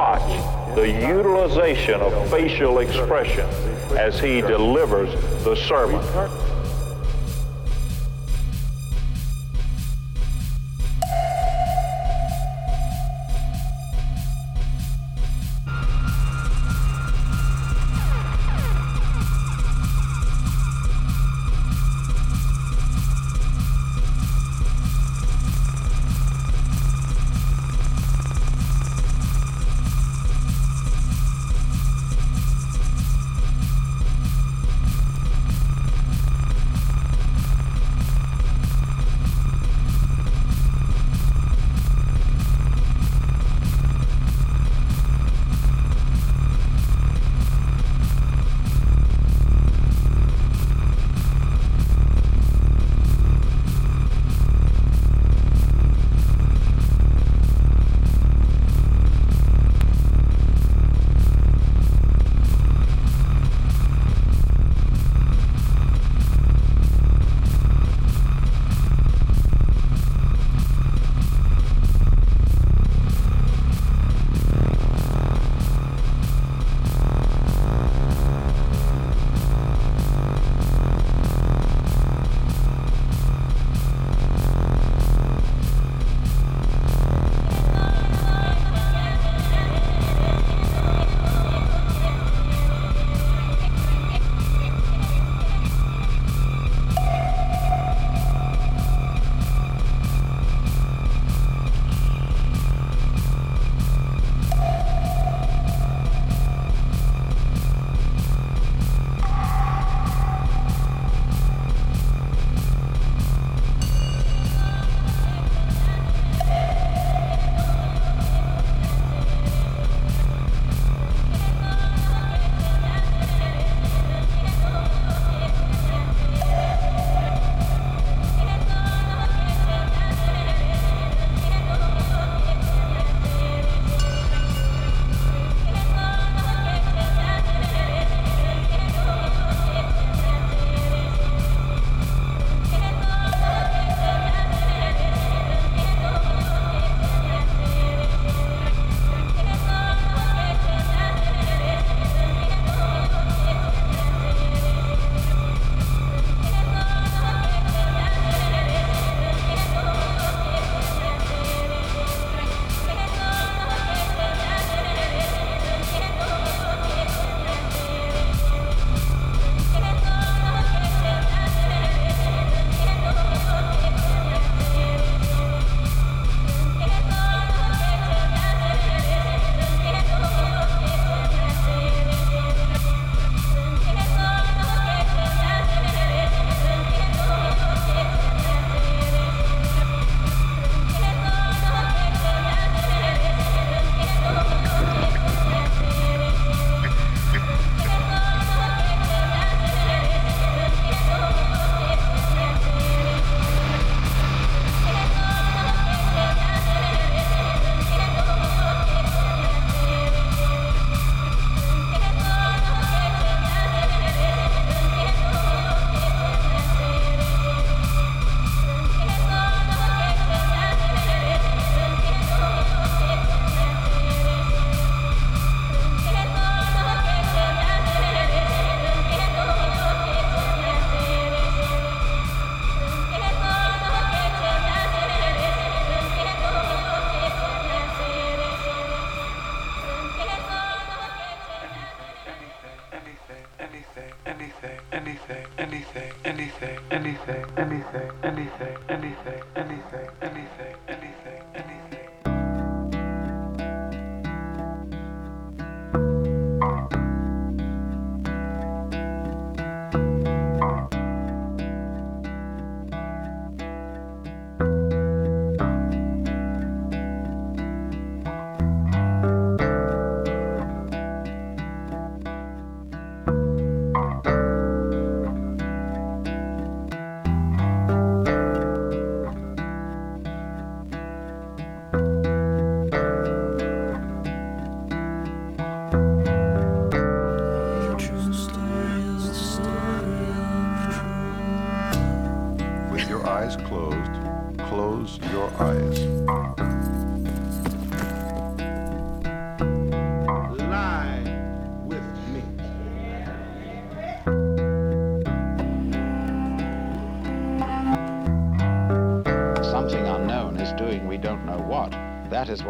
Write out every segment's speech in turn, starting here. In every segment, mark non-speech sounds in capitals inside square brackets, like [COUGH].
watch the utilization of facial expression as he delivers the sermon.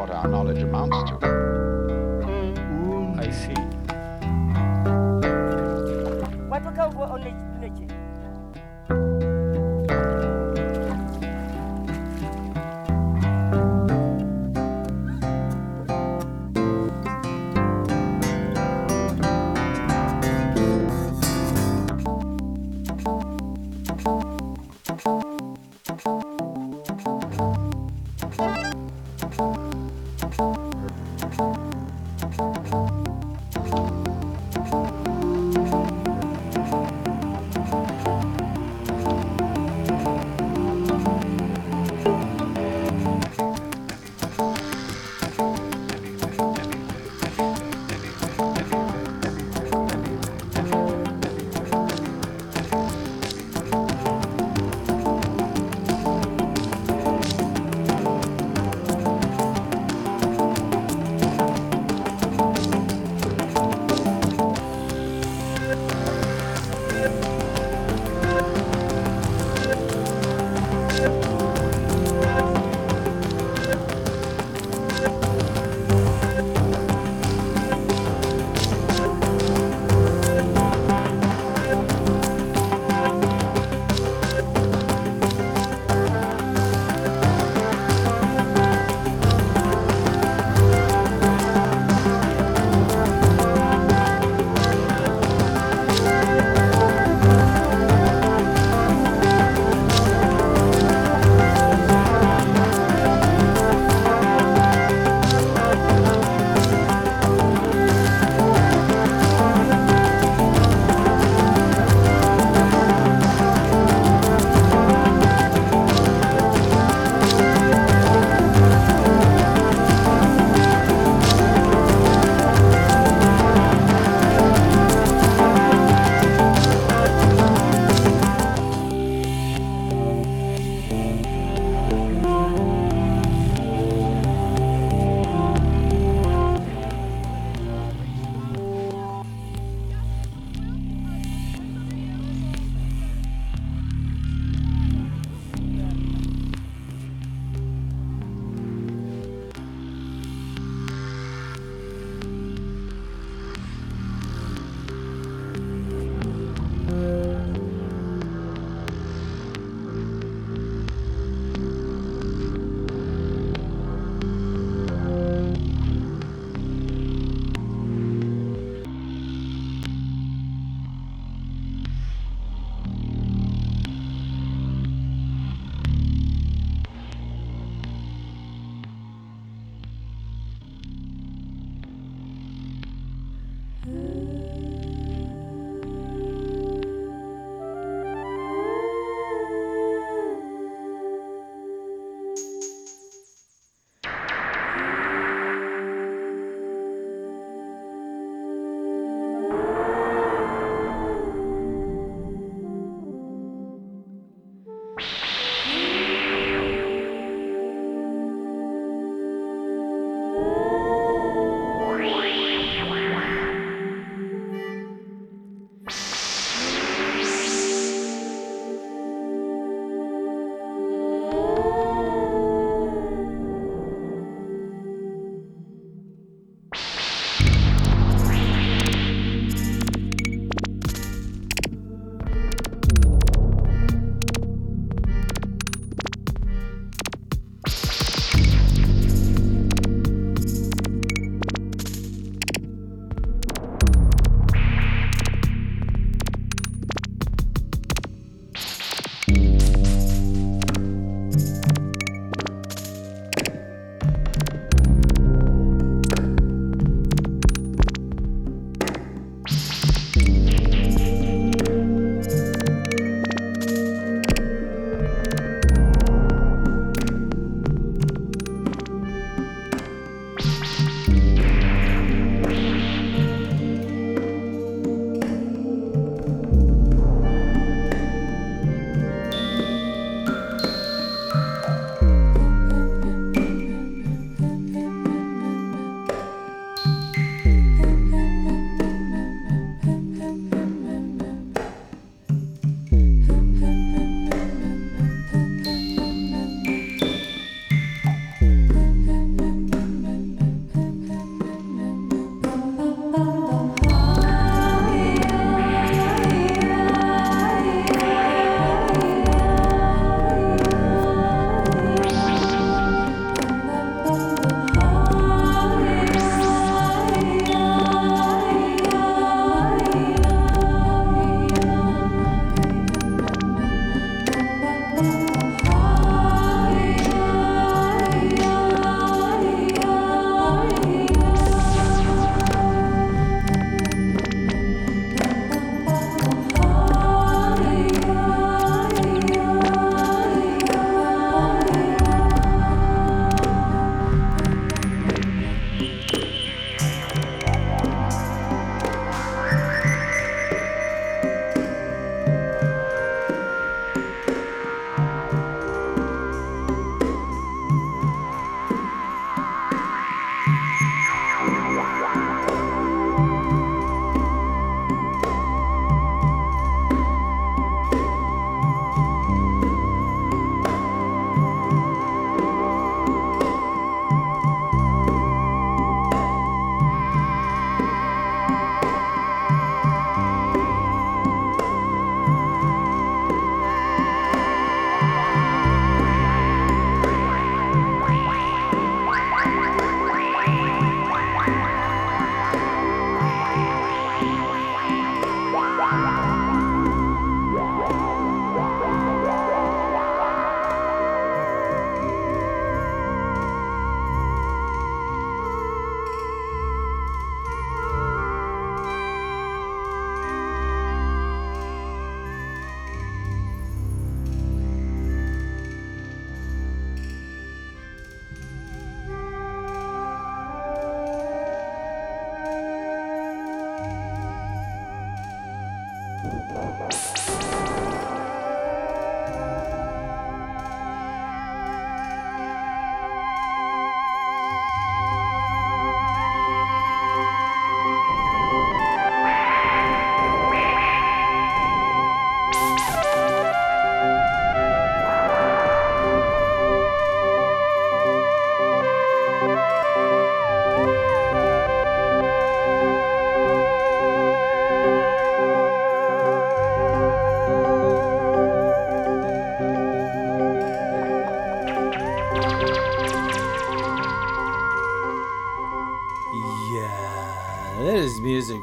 What our knowledge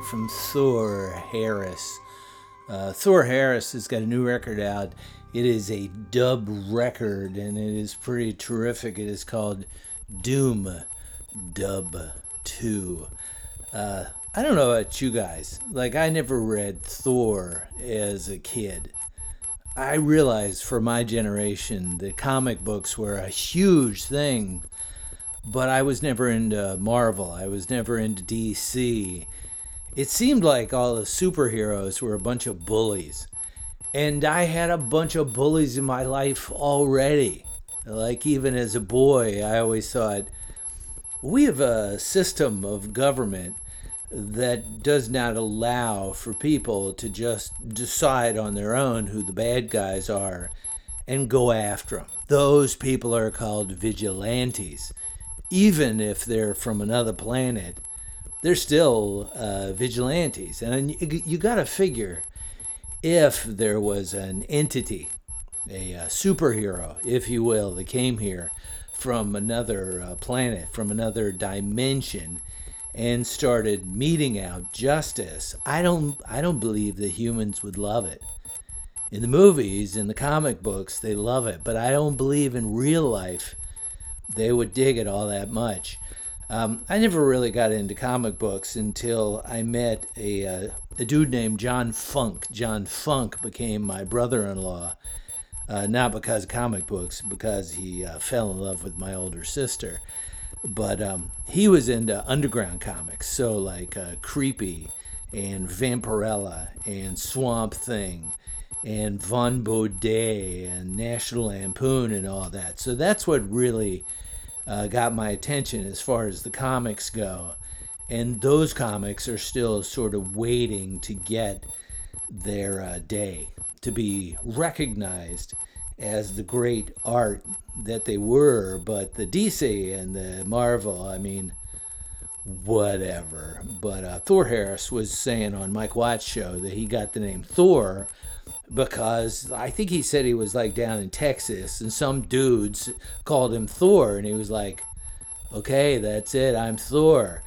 from Thor Harris. Uh, Thor Harris has got a new record out. It is a dub record and it is pretty terrific. It is called Doom Dub 2. Uh, I don't know about you guys. Like, I never read Thor as a kid. I realized for my generation that comic books were a huge thing but I was never into Marvel. I was never into DC. It seemed like all the superheroes were a bunch of bullies. And I had a bunch of bullies in my life already. Like, even as a boy, I always thought we have a system of government that does not allow for people to just decide on their own who the bad guys are and go after them. Those people are called vigilantes even if they're from another planet, they're still uh, vigilantes. And you, got to figure if there was an entity, a, uh, superhero, if you will, that came here from another uh, planet, from another dimension, and started meting out justice, I don't, I don't believe that humans would love it. In the movies, in the comic books, they love it, but I don't believe in real life they would dig it all that much. Um, I never really got into comic books until I met a, uh, a dude named John Funk. John Funk became my brother in law, uh, not because of comic books, because he uh, fell in love with my older sister. But um, he was into underground comics, so like uh, Creepy and Vampirella and Swamp Thing and Vaughn Bodē and National Lampoon and all that. So that's what really uh, got my attention as far as the comics go. And those comics are still sort of waiting to get their uh, day, to be recognized as the great art that they were. But the DC and the Marvel, I mean, whatever. But uh, Thor Harris was saying on Mike Watt's show that he got the name Thor because I think he said he was like down in Texas and some dudes called him Thor and he was like, okay, that's it, I'm Thor.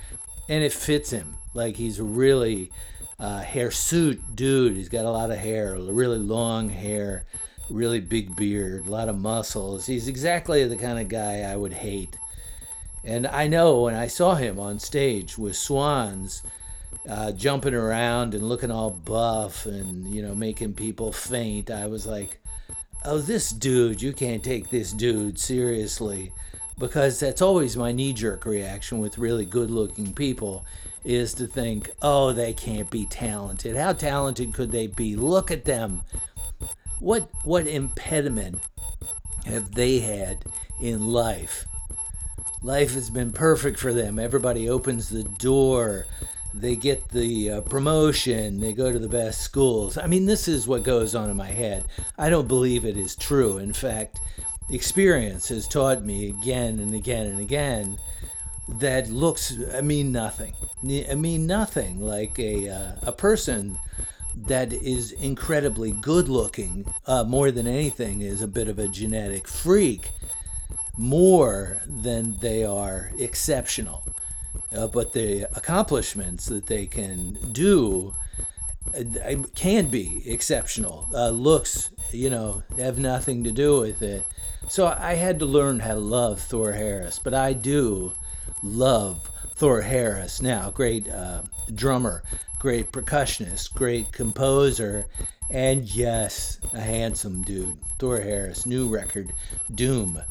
And it fits him. Like he's a really uh, hirsute dude. He's got a lot of hair, really long hair, really big beard, a lot of muscles. He's exactly the kind of guy I would hate. And I know when I saw him on stage with Swans, uh, jumping around and looking all buff and you know making people faint. I was like oh this dude you can't take this dude seriously. Because that's always my knee-jerk reaction with really good-looking people is to think oh they can't be talented. How talented could they be? Look at them. What what impediment have they had in life? Life has been perfect for them. Everybody opens the door they get the uh, promotion, they go to the best schools. I mean, this is what goes on in my head. I don't believe it is true. In fact, experience has taught me again and again and again that looks I mean nothing. I mean nothing like a uh, a person that is incredibly good looking uh, more than anything is a bit of a genetic freak more than they are exceptional uh, but the accomplishments that they can do uh, can be exceptional. Uh, looks, you know, have nothing to do with it. So I had to learn how to love Thor Harris, but I do love Thor Harris now. Great uh, drummer, great percussionist, great composer, and yes, a handsome dude. Thor Harris, new record, Doom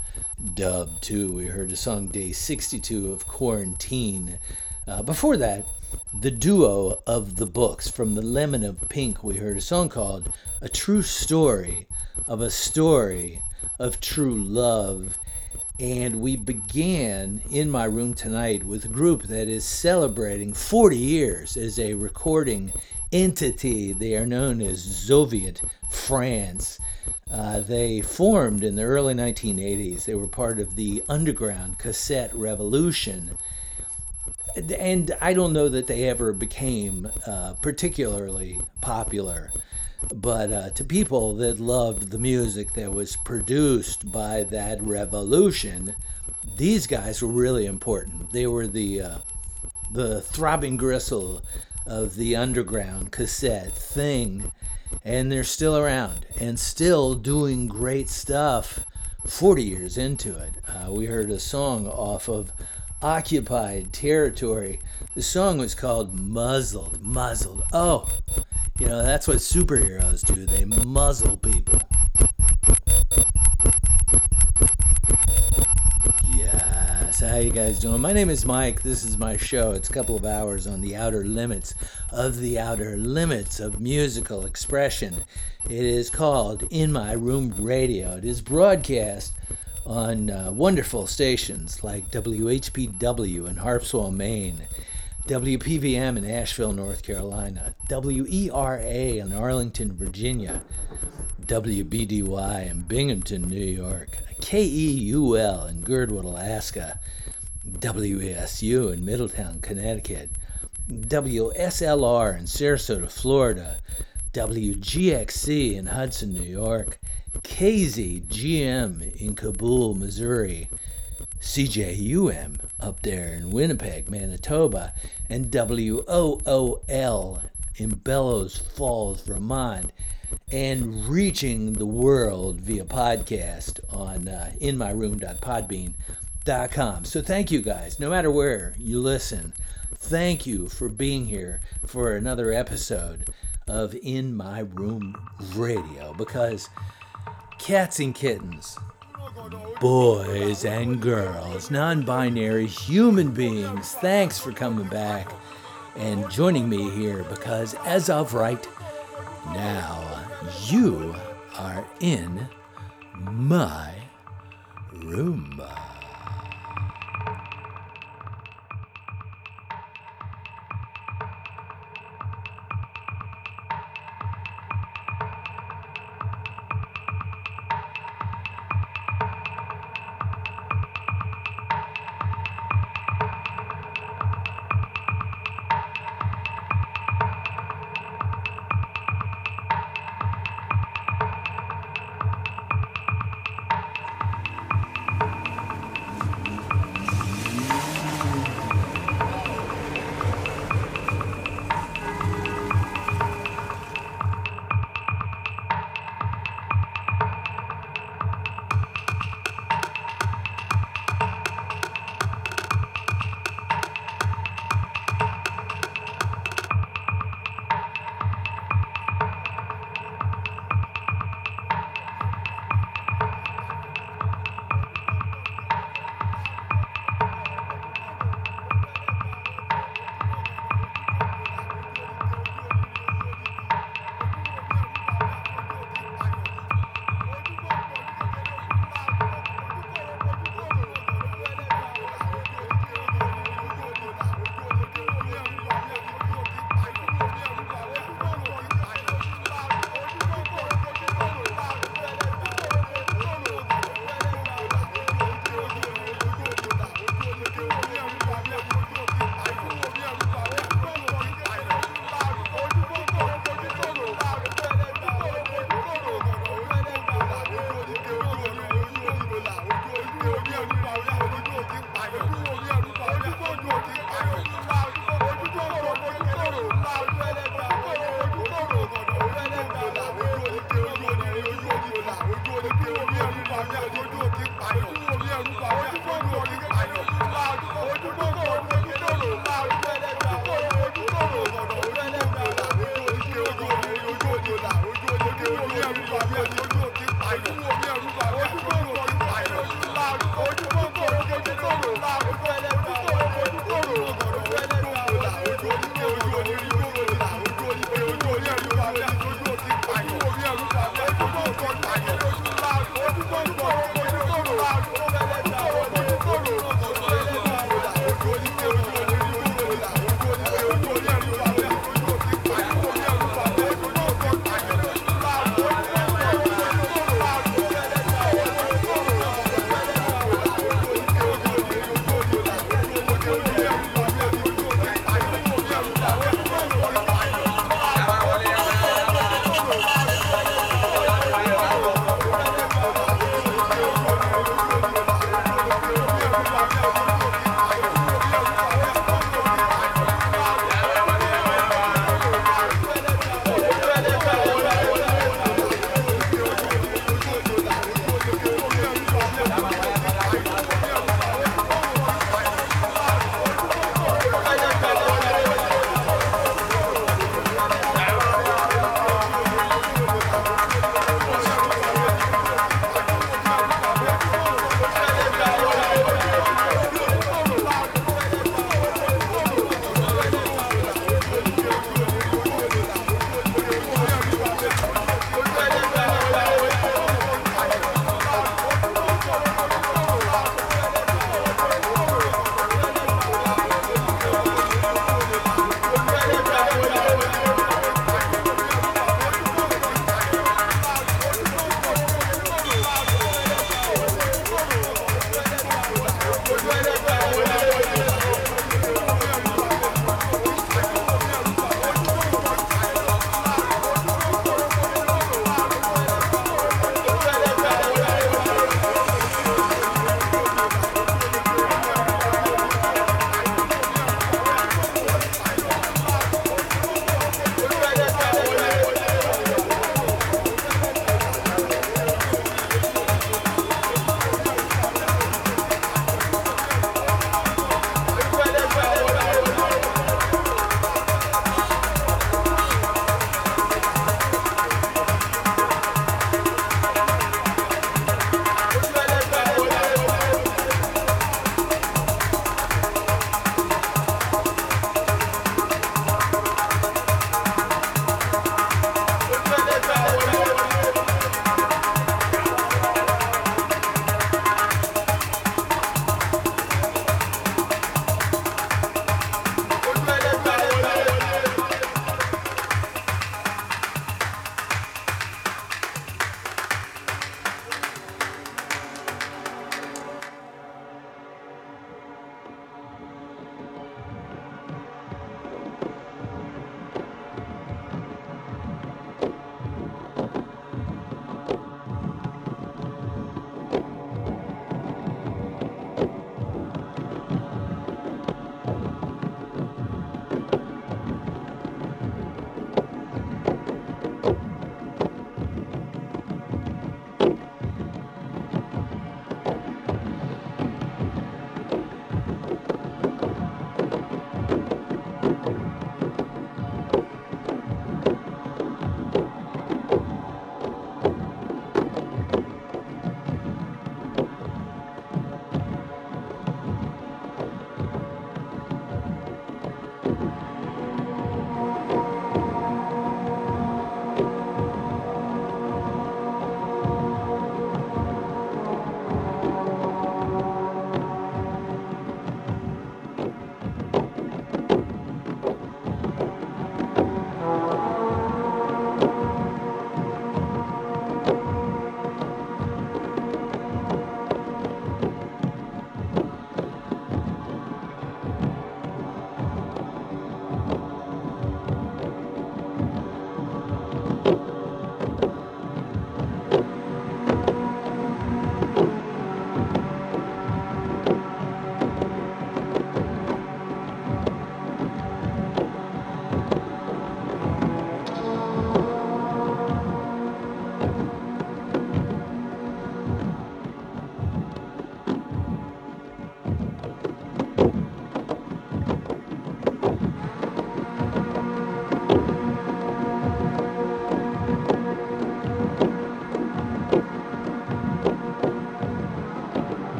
dub too. We heard a song Day 62 of Quarantine. Uh, before that, the duo of the books from the Lemon of Pink, we heard a song called A True Story of a Story of True Love. And we began in my room tonight with a group that is celebrating 40 years as a recording entity. They are known as Zoviet France. Uh, they formed in the early 1980s. They were part of the underground cassette revolution. And I don't know that they ever became uh, particularly popular, but uh, to people that loved the music that was produced by that revolution, these guys were really important. They were the uh, the throbbing gristle of the underground cassette thing. And they're still around and still doing great stuff 40 years into it. Uh, we heard a song off of Occupied Territory. The song was called Muzzled. Muzzled. Oh, you know, that's what superheroes do, they muzzle people. You guys doing? My name is Mike. This is my show. It's a couple of hours on the outer limits of the outer limits of musical expression. It is called In My Room Radio. It is broadcast on uh, wonderful stations like WHPW in Harpswell, Maine, WPVM in Asheville, North Carolina, WERA in Arlington, Virginia, WBDY in Binghamton, New York, KEUL in Girdwood, Alaska, WESU in Middletown, Connecticut, WSLR in Sarasota, Florida, WGXC in Hudson, New York, KZGM in Cabool, Missouri, CJUM up there in Winnipeg, Manitoba, and WOOL in Bellows Falls, Vermont, and reaching the world via podcast on uh, inmyroom.podbean.com. So thank you guys, no matter where you listen. Thank you for being here for another episode of In My Room Radio because cats and kittens, boys and girls, non binary human beings, thanks for coming back and joining me here because as of right now, you are in my room.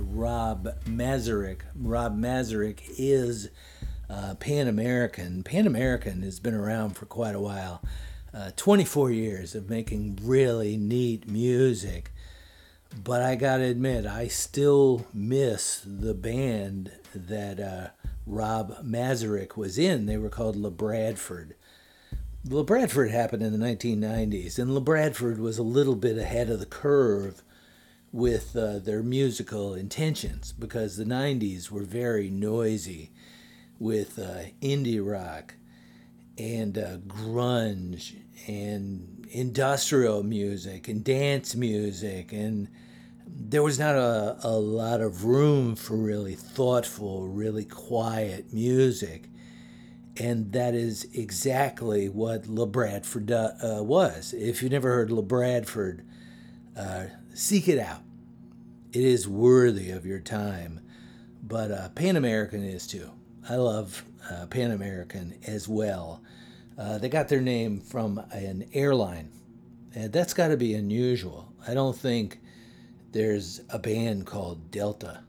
Rob Mazurek. Rob Mazurek is uh, Pan American. Pan American has been around for quite a while. Uh, 24 years of making really neat music. But I gotta admit, I still miss the band that uh, Rob Mazurek was in. They were called LaBradford. LaBradford happened in the 1990s, and LaBradford was a little bit ahead of the curve with uh, their musical intentions because the 90s were very noisy with uh, indie rock and uh, grunge and industrial music and dance music and there was not a, a lot of room for really thoughtful really quiet music and that is exactly what LaBradford uh, was. If you've never heard LaBradford, uh, seek it out. It is worthy of your time. But uh, Pan American is too. I love uh, Pan American as well. Uh, they got their name from an airline. And that's got to be unusual. I don't think there's a band called Delta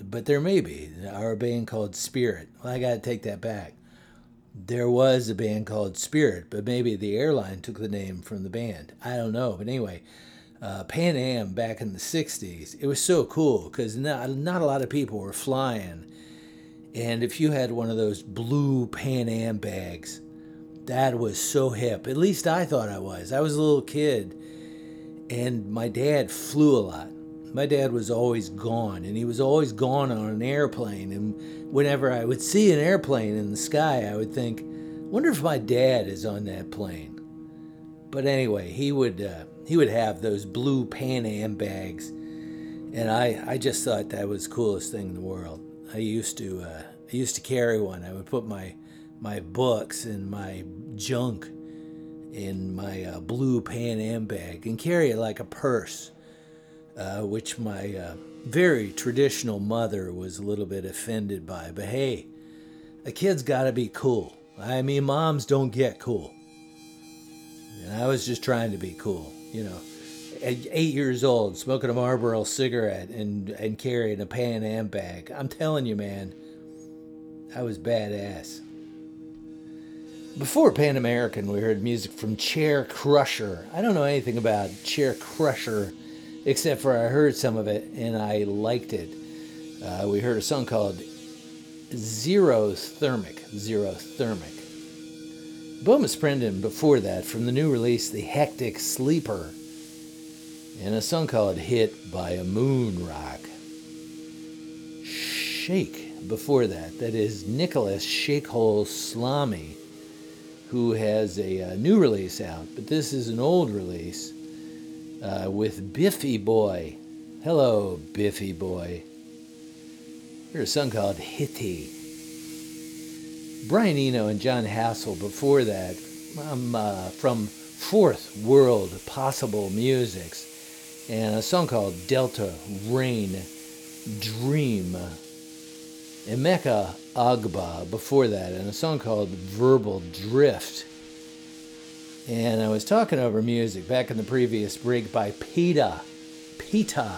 but there may be. Our band called Spirit. Well, I got to take that back. There was a band called Spirit, but maybe the airline took the name from the band. I don't know. But anyway, uh, Pan Am back in the 60s, it was so cool because not, not a lot of people were flying. And if you had one of those blue Pan Am bags, that was so hip. At least I thought I was. I was a little kid, and my dad flew a lot my dad was always gone, and he was always gone on an airplane. And whenever I would see an airplane in the sky, I would think, wonder if my dad is on that plane. But anyway, he would uh, he would have those blue Pan Am bags, and I, I just thought that was the coolest thing in the world. I used to uh, I used to carry one. I would put my my books and my junk in my uh, blue Pan Am bag and carry it like a purse uh, which my uh, very traditional mother was a little bit offended by. But hey, a kid's got to be cool. I mean, moms don't get cool. And I was just trying to be cool, you know. At eight years old, smoking a Marlboro cigarette and, and carrying a Pan Am bag. I'm telling you, man, I was badass. Before Pan American, we heard music from Chaircrusher. I don't know anything about Chaircrusher except for I heard some of it and I liked it. Uh, we heard a song called Xerothermic. Xerothermic. Bomis Prendin before that from the new release The Hectic Sleeper and a song called Hit by a Moon Rock. Shake before that, that is Nicholas Shakehole Slami, who has a, a new release out, but this is an old release uh, with BifiBoy. Hello, BifiBoy. Here's a song called Hitti. Brian Eno and Jon Hassell before that, um, uh, from Fourth World Possible Musics, and a song called Delta Rain Dream. Emeka Ogboh before that, and a song called Verbal Drift. And I was talking over music back in the previous break by Pita. Pita,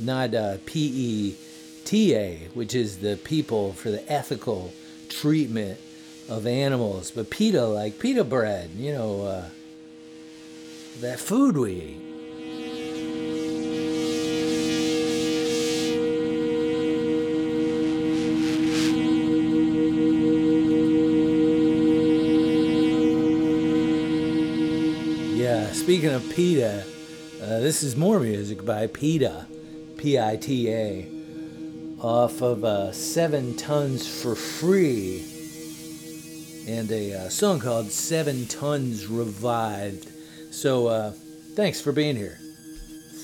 not uh, P E T A, which is the people for the ethical treatment of animals. But pita, like pita bread, you know, uh, that food we eat. Yeah, speaking of pita, uh, this is more music by Pita, P I T A, off of uh, Seven Tons for Free, and a uh, song called Seven Tons Revised. So, uh, thanks for being here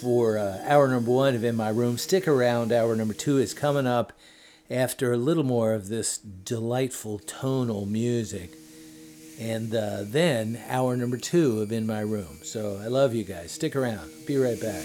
for uh, hour number one of In My Room. Stick around, hour number two is coming up after a little more of this delightful tonal music and uh, then hour number two of In My Room. So I love you guys. Stick around. Be right back.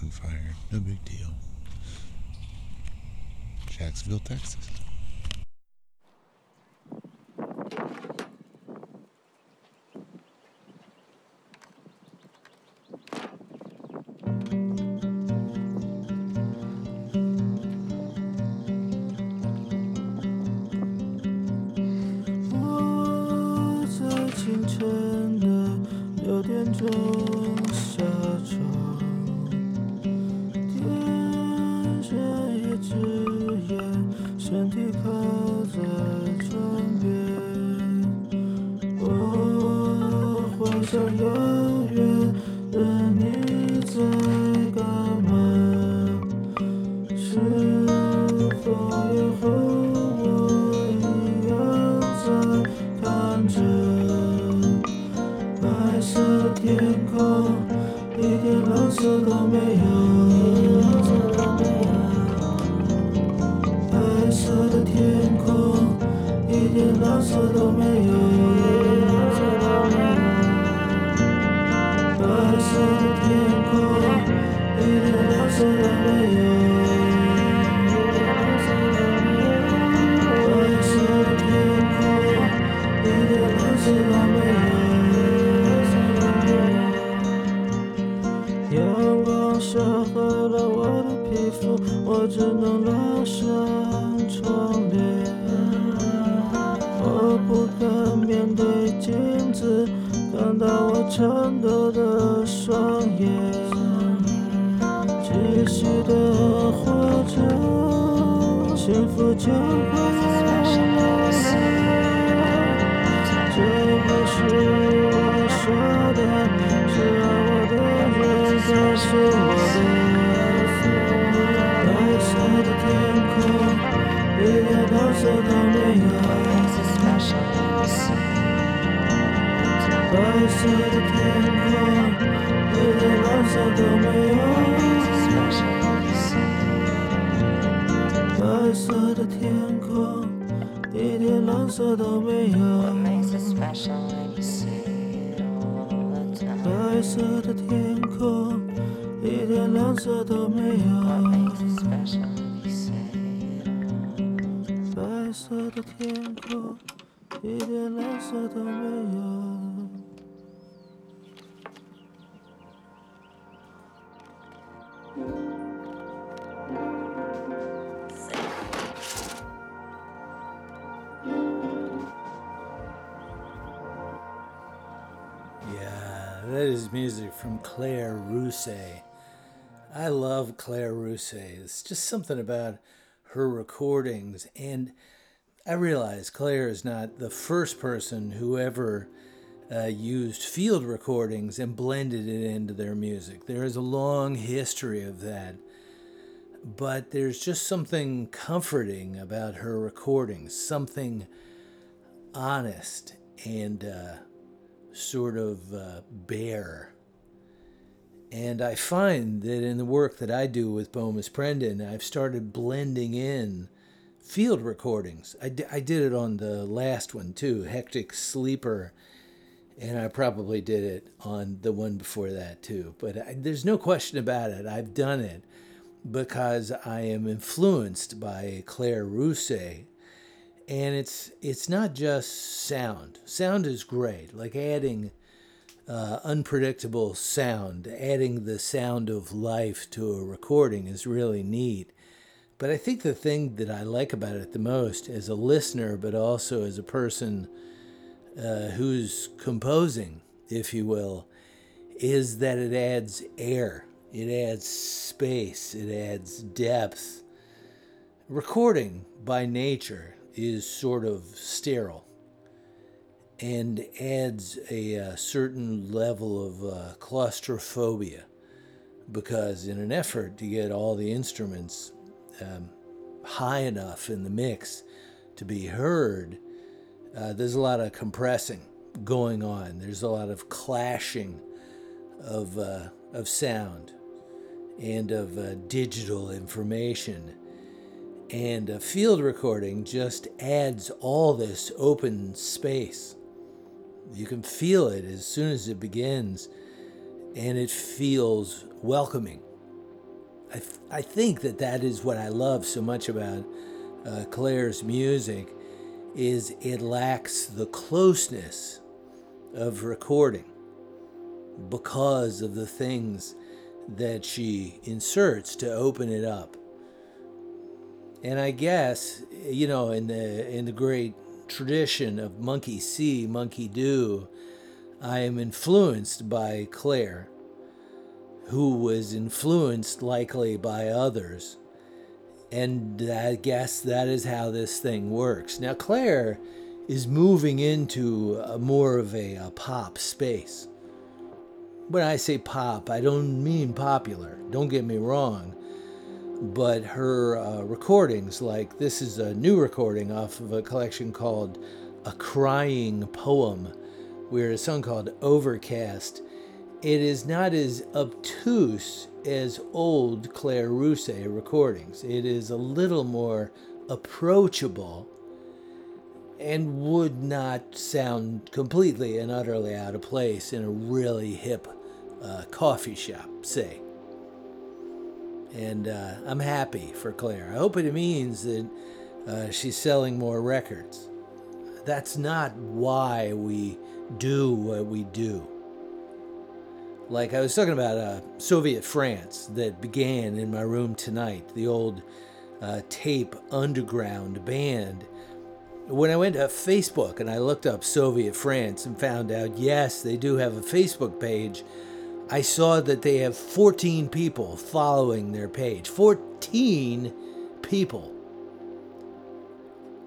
just some gunfire. No big deal. Jacksonville, Texas.我在清晨的六点钟 色都没有。Rousay. I love Claire Rousay. It's just something about her recordings. And I realize Claire is not the first person who ever uh, used field recordings and blended it into their music. There is a long history of that. But there's just something comforting about her recordings, something honest and uh, sort of uh, bare. And I find that in the work that I do with Bomis Prendin, I've started blending in field recordings. I, I did it on the last one too, Hectic Sleeper, and I probably did it on the one before that too. But I, there's no question about it. I've done it because I am influenced by Claire Rousay and it's it's not just sound. Sound is great, like adding uh, unpredictable sound, adding the sound of life to a recording is really neat. But I think the thing that I like about it the most, as a listener, but also as a person uh, who's composing, if you will, is that it adds air, it adds space, it adds depth. Recording by nature is sort of sterile and adds a, uh certain level of uh, claustrophobia because, in an effort to get all the instruments um, high enough in the mix to be heard, uh, there's a lot of compressing going on. There's a lot of clashing of, uh, of sound and of uh, digital information. And a field recording just adds all this open space. You can feel it as soon as it begins. and it feels welcoming. I, I think that that is what I love so much about uh, Claire's music is it lacks the closeness of recording because of the things that she inserts to open it up. And I guess, you know, in the in the great tradition of monkey see, monkey do, I am influenced by Claire, who was influenced likely by others. And I guess that is how this thing works. Now, Claire is moving into a more of a, a pop space. When I say pop, I don't mean popular, don't get me wrong. But her uh, recordings, like this is a new recording off of a collection called A Crying Poem, where a song called Overcast. It is not as obtuse as old Claire Rousay recordings. It is a little more approachable and would not sound completely and utterly out of place in a really hip uh, coffee shop, say. And uh, I'm happy for Claire. I hope it means that uh, she's selling more records. That's not why we do what we do. Like I was talking about uh, Soviet France that began in my room tonight, the old uh, tape underground band. When I went to Facebook and I looked up Soviet France and found out, yes, they do have a Facebook page, I saw that they have 14 people following their page. 14 people.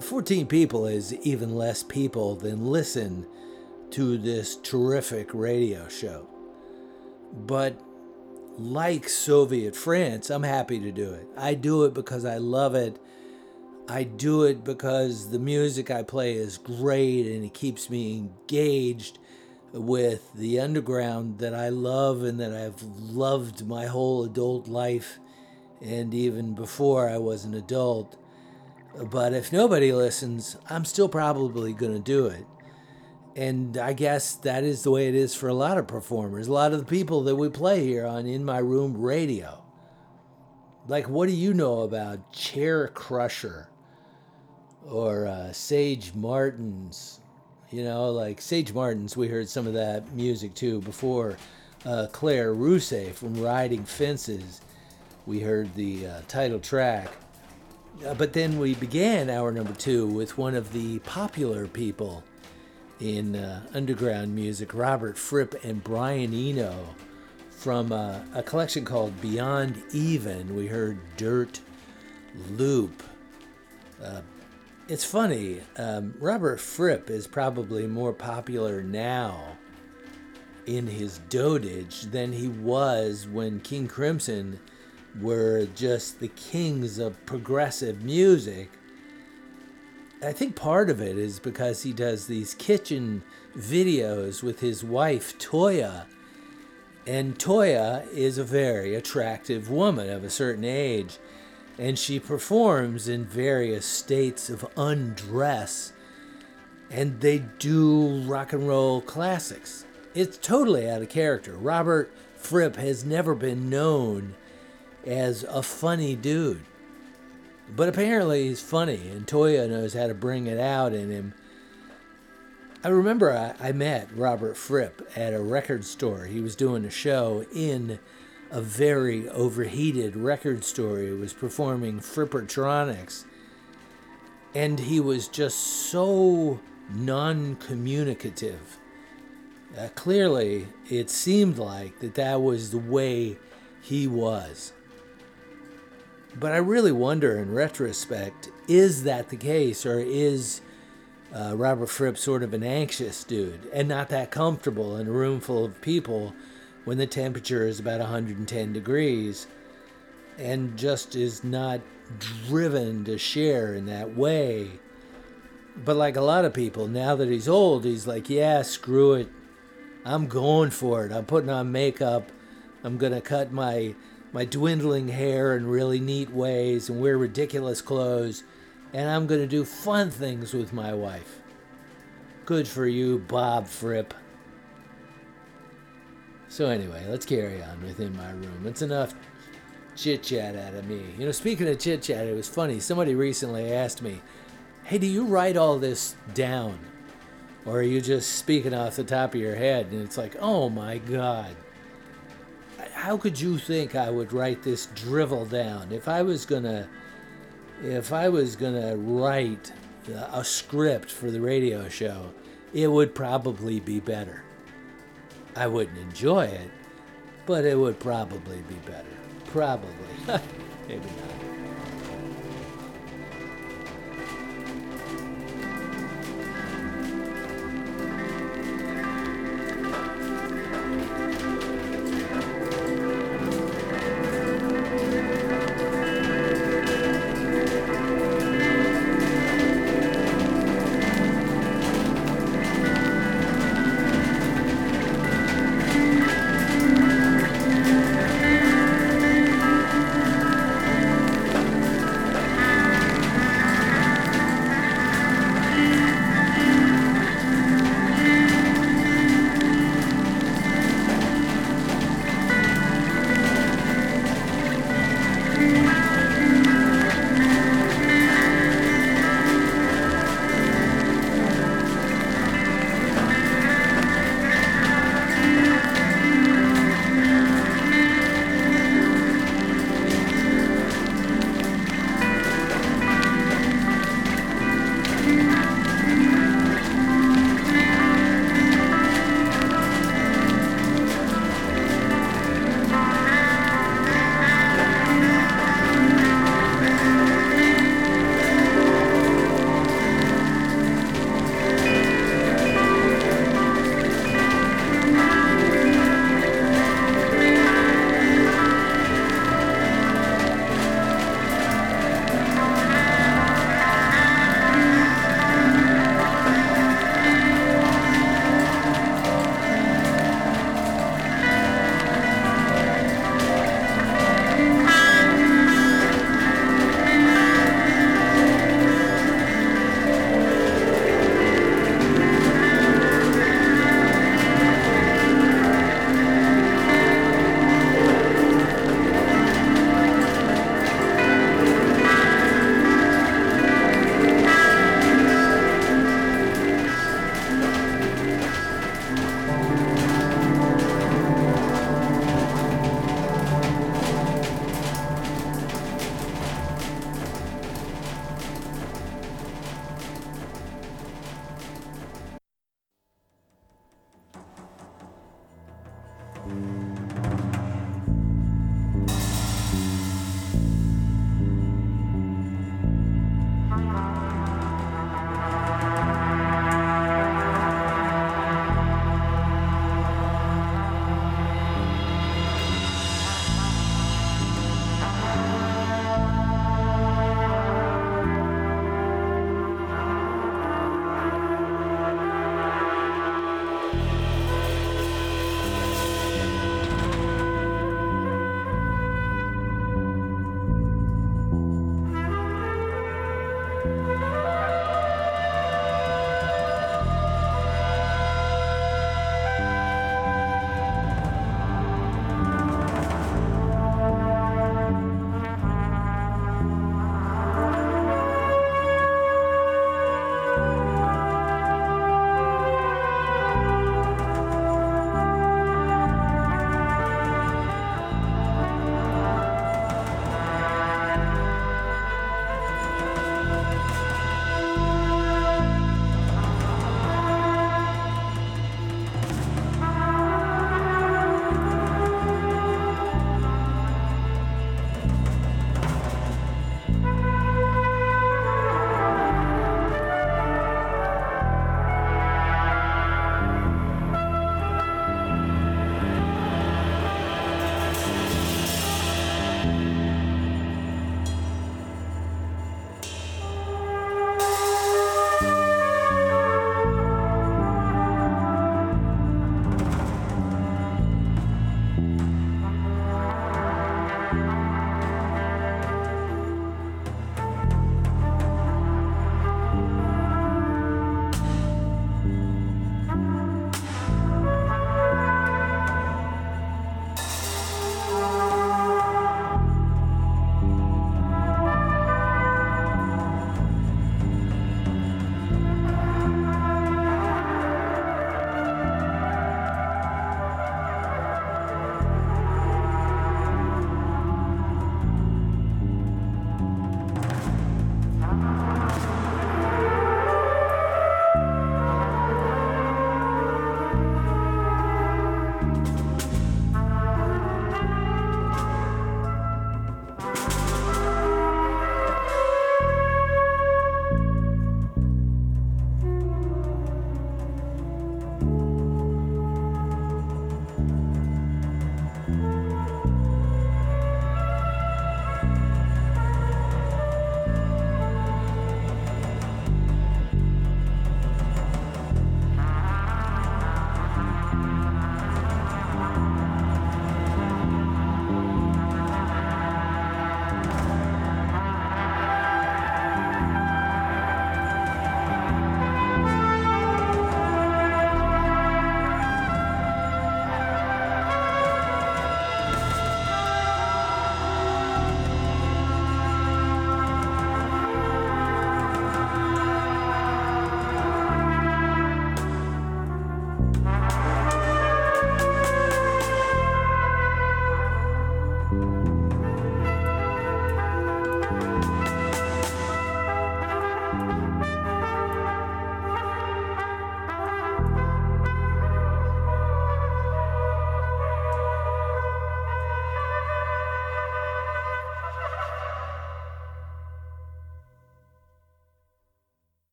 14 people is even less people than listen to this terrific radio show. But like Soviet France, I'm happy to do it. I do it because I love it. I do it because the music I play is great and it keeps me engaged with the underground that I love and that I've loved my whole adult life and even before I was an adult. But if nobody listens, I'm still probably going to do it. And I guess that is the way it is for a lot of performers, a lot of the people that we play here on In My Room Radio. Like, what do you know about Chaircrusher or uh, Sage Martens? You know, like Sage Martens, we heard some of that music too before. Uh, Claire Rousay from Riding Fences, we heard the uh, title track. Uh, but then we began hour number two with one of the popular people in uh, underground music, Robert Fripp and Brian Eno, from uh, a collection called Beyond Even. We heard Dirt Loop. It's funny, um, Robert Fripp is probably more popular now in his dotage than he was when King Crimson were just the kings of progressive music. I think part of it is because he does these kitchen videos with his wife, Toyah. And Toyah is a very attractive woman of a certain age. And she performs in various states of undress. And they do rock and roll classics. It's totally out of character. Robert Fripp has never been known as a funny dude. But apparently he's funny, and Toyah knows how to bring it out in him. I remember I, I met Robert Fripp at a record store. He was doing a show in a very overheated record store. He was performing Frippertronics. And he was just so non communicative. Uh, clearly, it seemed like that that was the way he was. But I really wonder in retrospect is that the case, or is uh, Robert Fripp sort of an anxious dude and not that comfortable in a room full of people when the temperature is about 110 degrees and just is not driven to share in that way? But like a lot of people, now that he's old, he's like, yeah, screw it. I'm going for it. I'm putting on makeup. I'm going to cut my my dwindling hair in really neat ways and wear ridiculous clothes, and I'm going to do fun things with my wife. Good for you, Bob Fripp. So anyway, let's carry on within my room. It's enough chit chat out of me. You know, speaking of chit chat, it was funny. Somebody recently asked me, "Hey, do you write all this down, or are you just speaking off the top of your head?" And it's like, "Oh my God." How could you think I would write this drivel down? If I was gonna, if I was gonna write a script for the radio show, it would probably be better. I wouldn't enjoy it, but it would probably be better. Probably. [LAUGHS] Maybe not.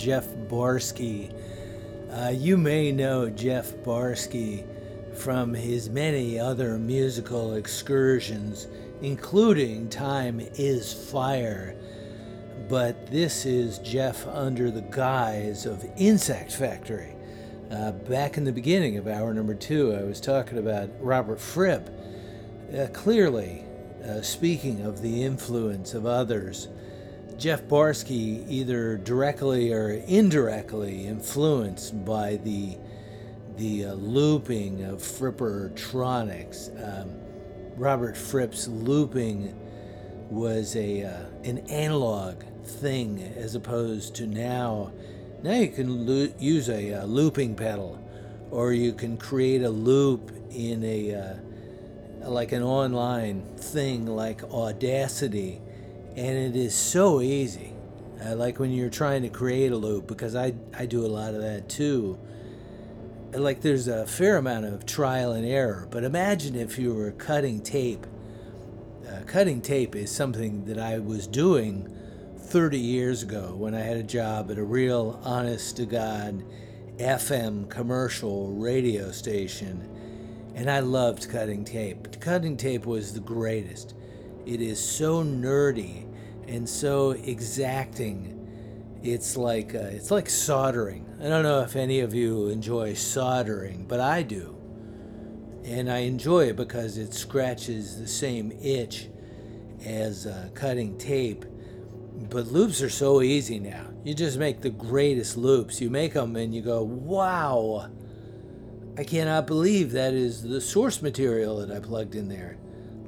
Jeff Barsky. Uh, you may know Jeff Barsky from his many other musical excursions, including Time is Fire. But this is Jeff under the guise of Insect Factory. Uh, back in the beginning of hour number two, I was talking about Robert Fripp. Uh, clearly, uh, speaking of the influence of others, Jeff Barsky either directly or indirectly influenced by the the uh, looping of Frippertronics. Um, Robert Fripp's looping was a uh, an analog thing as opposed to now. Now you can lo- use a uh, looping pedal, or you can create a loop in a uh, like an online thing like Audacity, and it is so easy. Uh, like when you're trying to create a loop, because I I do a lot of that too. Like there's a fair amount of trial and error, but imagine if you were cutting tape. Uh, cutting tape is something that I was doing 30 years ago when I had a job at a real honest to God FM commercial radio station and I loved cutting tape. Cutting tape was the greatest. It is so nerdy and so exacting. It's like uh, it's like soldering. I don't know if any of you enjoy soldering, but I do. And I enjoy it because it scratches the same itch as uh, cutting tape. But loops are so easy now. You just make the greatest loops. You make them and you go, wow, I cannot believe that is the source material that I plugged in there.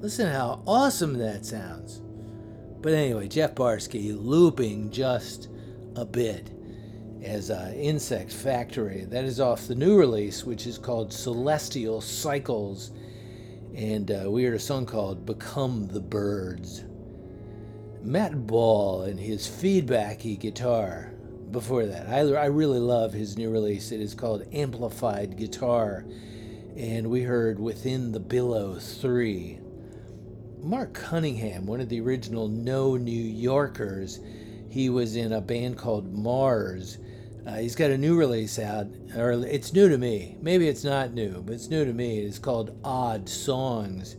Listen how awesome that sounds. But anyway, Jeff Barsky looping just a bit as uh, Insect Factory. That is off the new release, which is called Celestial Cycles. And uh, we heard a song called Become the Birds. Mat Ball and his feedbacky guitar. Before that, I, I really love his new release. It is called Amplified Guitar. And we heard Within the Billow 3. Mark Cunningham, one of the original No New Yorkers, he was in a band called Mars. Uh, he's got a new release out, or it's new to me. Maybe it's not new, but it's new to me. It's called Odd Songs.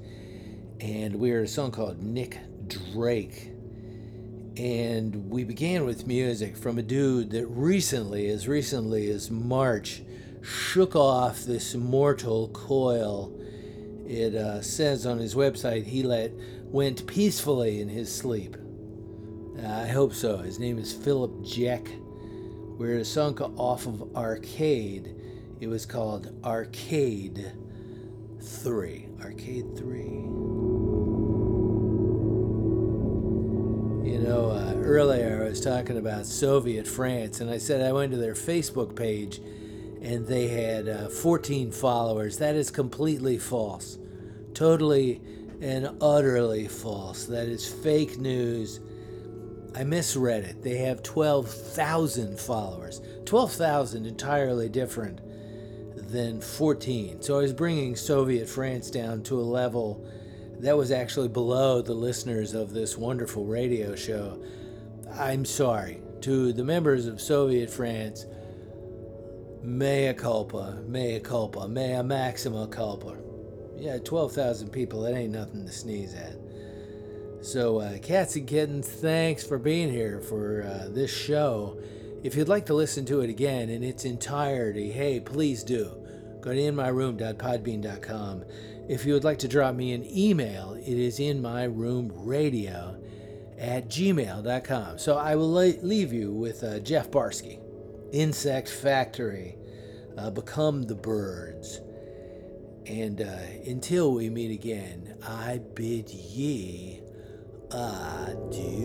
And we heard a song called Nick Drake. And we began with music from a dude that recently, as recently as March, shook off this mortal coil. It uh, says on his website he let went peacefully in his sleep. Uh, I hope so. His name is Philip Jeck. We're song off of Arcade. It was called Arcade 3. Arcade 3. You know, uh, earlier I was talking about Soviet France, and I said I went to their Facebook page and they had uh, 14 followers. That is completely false. Totally and utterly false. That is fake news. I misread it. They have 12,000 followers. 12,000 entirely different than 14. So I was bringing Soviet France down to a level that was actually below the listeners of this wonderful radio show. I'm sorry to the members of Soviet France. Mea culpa, mea culpa, mea maxima culpa. Yeah, 12,000 people, that ain't nothing to sneeze at. So, uh, cats and kittens, thanks for being here for uh, this show. If you'd like to listen to it again in its entirety, hey, please do. Go to inmyroom.podbean.com. If you would like to drop me an email, it is inmyroomradio at gmail.com. So I will leave you with uh, Jeff Barsky, Insect Factory, uh, Become the Birds. And uh, until we meet again, I bid ye adieu.